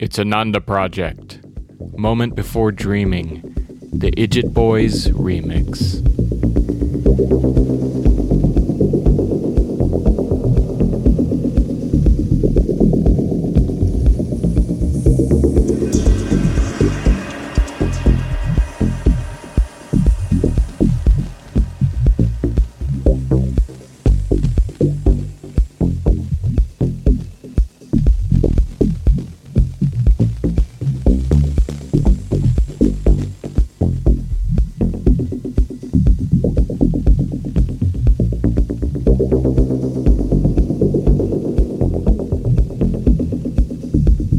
It's Ananda Project. Moment Before Dreaming. The Idjut Boys Remix.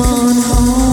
on home.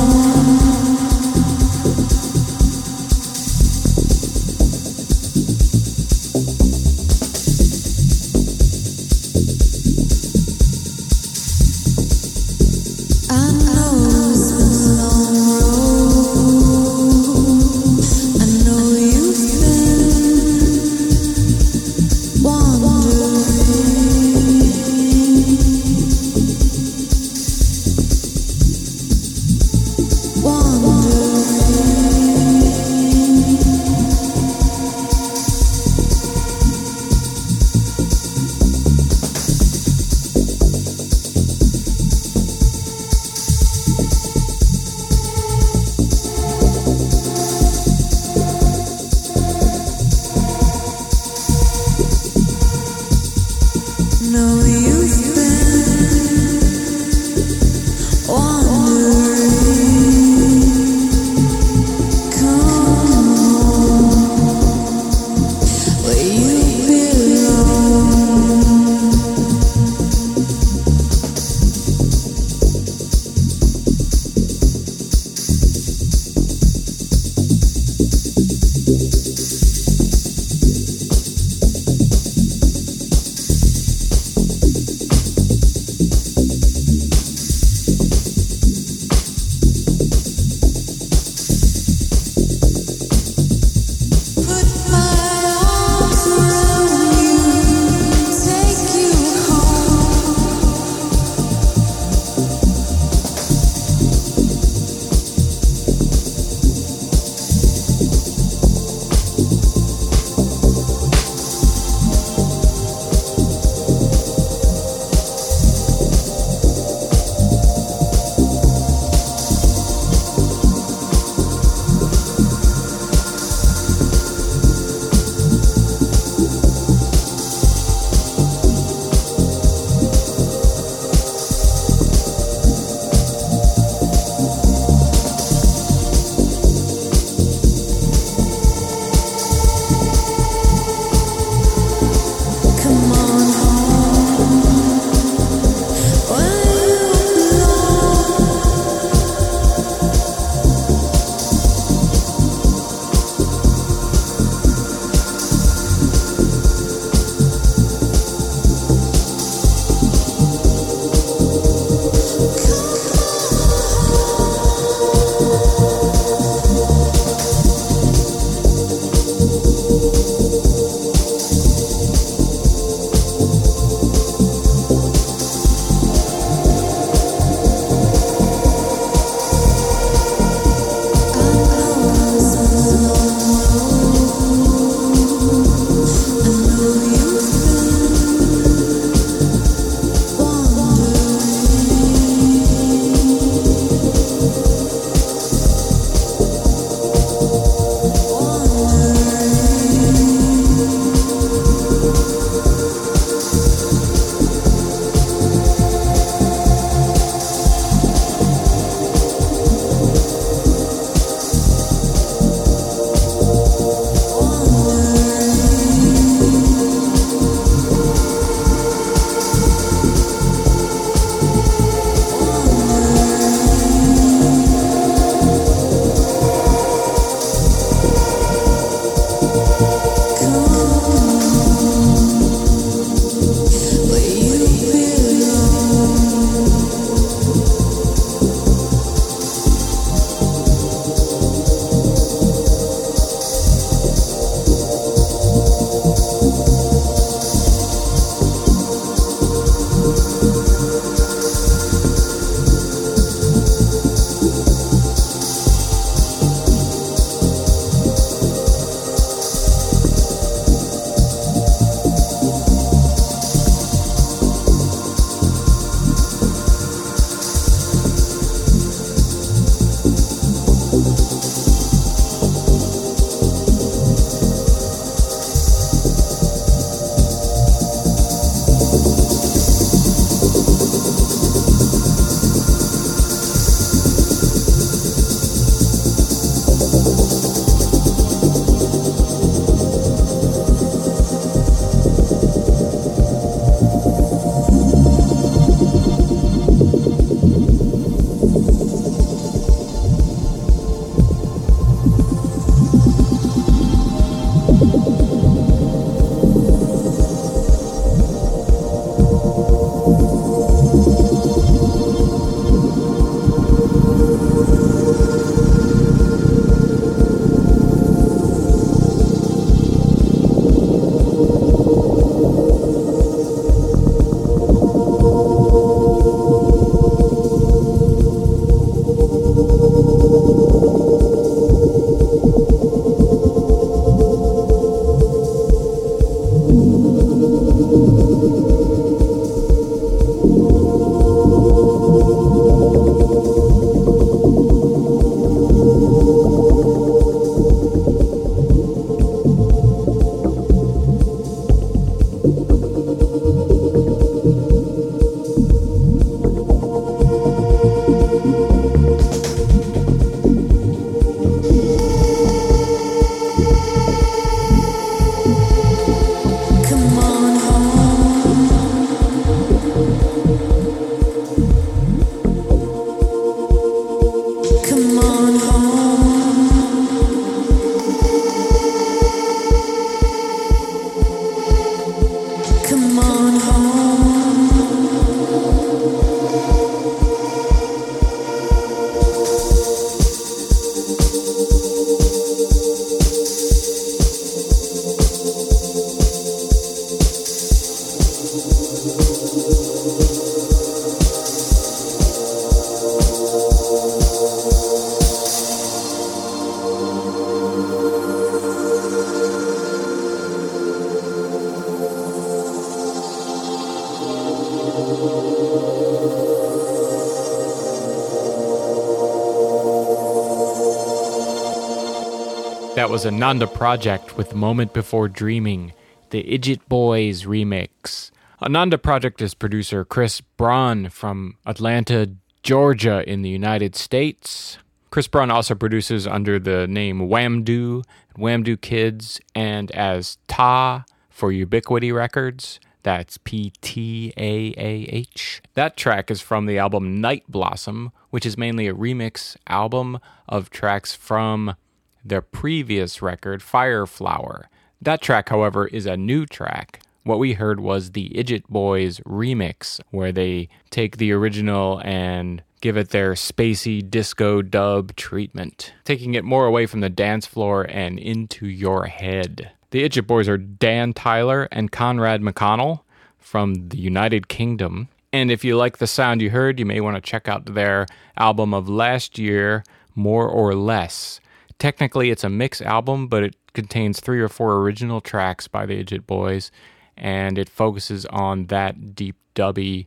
That was Ananda Project with Moment Before Dreaming, the Idjut Boys remix. Ananda Project is producer Chris Brann from Atlanta, Georgia, in the United States. Chris Brann also produces under the name Wamdue, Wamdue Kids, and as Ptaah for Ubiquity Records. That's P T A A H. That track is from the album Night Blossom, which is mainly a remix album of tracks from their previous record, Fire Flower. That track, however, is a new track. What we heard was the Idjut Boys remix, where they take the original and give it their spacey disco dub treatment, taking it more away from the dance floor and into your head. The Idjut Boys are Dan Tyler and Conrad McDonnell from the United Kingdom. And if you like the sound you heard, you may want to check out their album of last year, More or Less. Technically, it's a mix album, but it contains three or four original tracks by the Idjut Boys, and it focuses on that deep dubby,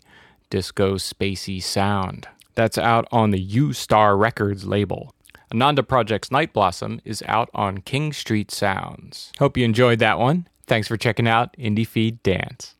disco, spacey sound. That's out on the U Star Records label. Ananda Project's Night Blossom is out on King Street Sounds. Hope you enjoyed that one. Thanks for checking out IndieFeed Dance.